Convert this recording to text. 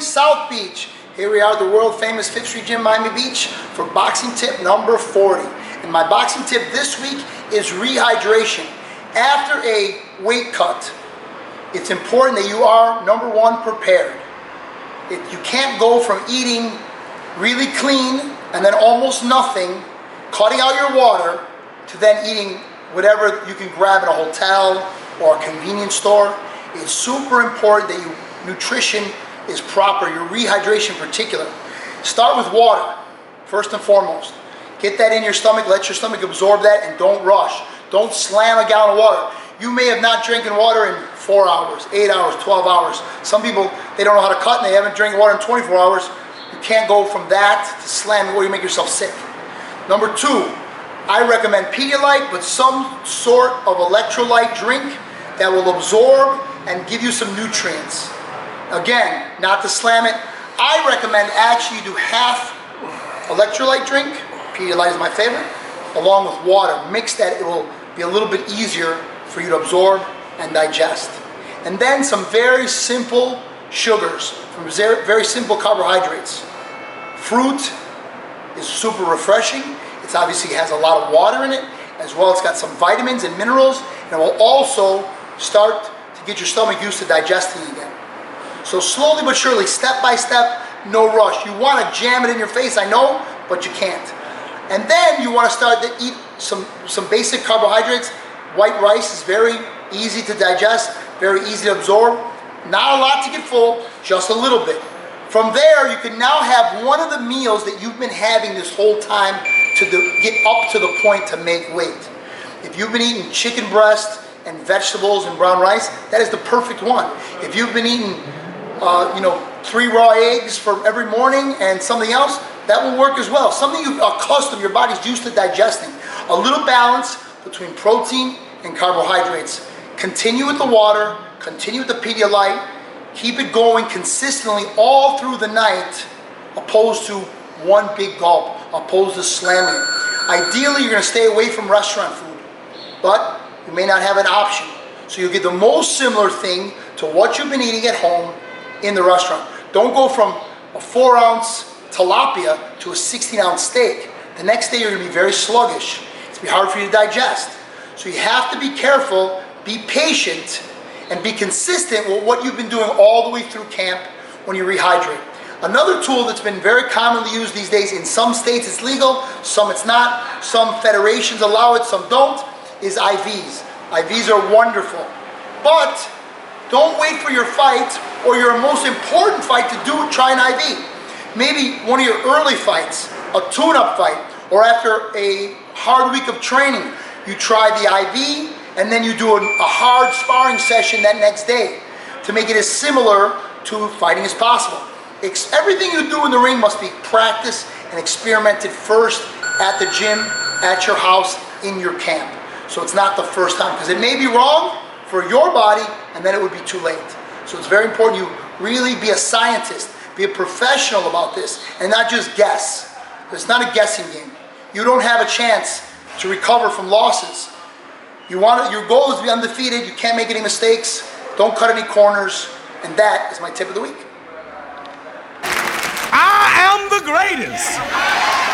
South Beach. Here we are at the world famous Fifth Street Gym, Miami Beach for boxing tip number 40. And my boxing tip this week is rehydration. After a weight cut, it's important that you are, number one, prepared. It, you can't go from eating really clean and then almost nothing, cutting out your water, to then eating whatever you can grab in a hotel or a convenience store. It's super important that your nutrition is proper, your rehydration in particular. Start with water, first and foremost. Get that in your stomach, let your stomach absorb that, and don't rush. Don't slam a gallon of water. You may have not drinking water in four hours, eight hours, 12 hours. Some people, they don't know how to cut and they haven't drank water in 24 hours. You can't go from that to slamming water, you make yourself sick. Number two, I recommend Pedialyte, but some sort of electrolyte drink that will absorb and give you some nutrients. Again, not to slam it. I recommend actually do half electrolyte drink. Pedialyte is my favorite, along with water. Mix that, it will be a little bit easier for you to absorb and digest. And then some very simple sugars from very simple carbohydrates. Fruit is super refreshing. It's obviously has a lot of water in it, as well. It's got some vitamins and minerals, and it will also start to get your stomach used to digesting again. So slowly but surely, step by step, no rush. You want to jam it in your face, I know, but you can't. And then you want to start to eat some, some basic carbohydrates. White rice is very easy to digest, very easy to absorb. Not a lot to get full, just a little bit. From there, you can now have one of the meals that you've been having this whole time to get up to the point to make weight. If you've been eating chicken breast and vegetables and brown rice, that is the perfect one. If you've been eating, uh, you know, three raw eggs for every morning and something else, that will work as well. Something you accustomed, your body's used to digesting. A little balance between protein and carbohydrates. Continue with the water, continue with the Pedialyte, keep it going consistently all through the night, opposed to one big gulp, opposed to slamming. Ideally, you're going to stay away from restaurant food, but you may not have an option. So you get the most similar thing to what you've been eating at home in the restaurant. Don't go from a four ounce tilapia to a 16 ounce steak. The next day you're to be very sluggish. It's to be hard for you to digest. So you have to be careful, be patient, and be consistent with what you've been doing all the way through camp when you rehydrate. Another tool that's been very commonly used these days, in some states it's legal, some it's not, some federations allow it, some don't, is IVs. IVs are wonderful. But don't wait for your fight or your most important fight to do try an IV. Maybe one of your early fights, a tune-up fight, or after a hard week of training, you try the IV and then you do a, a hard sparring session that next day to make it as similar to fighting as possible. Everything you do in the ring must be practiced and experimented first at the gym, at your house, in your camp. So it's not the first time because it may be wrong for your body and then it would be too late. So it's very important you really be a scientist, be a professional about this and not just guess. It's not a guessing game. You don't have a chance to recover from losses. You want your goal is to be undefeated. You can't make any mistakes. Don't cut any corners. And that is my tip of the week. I am the greatest.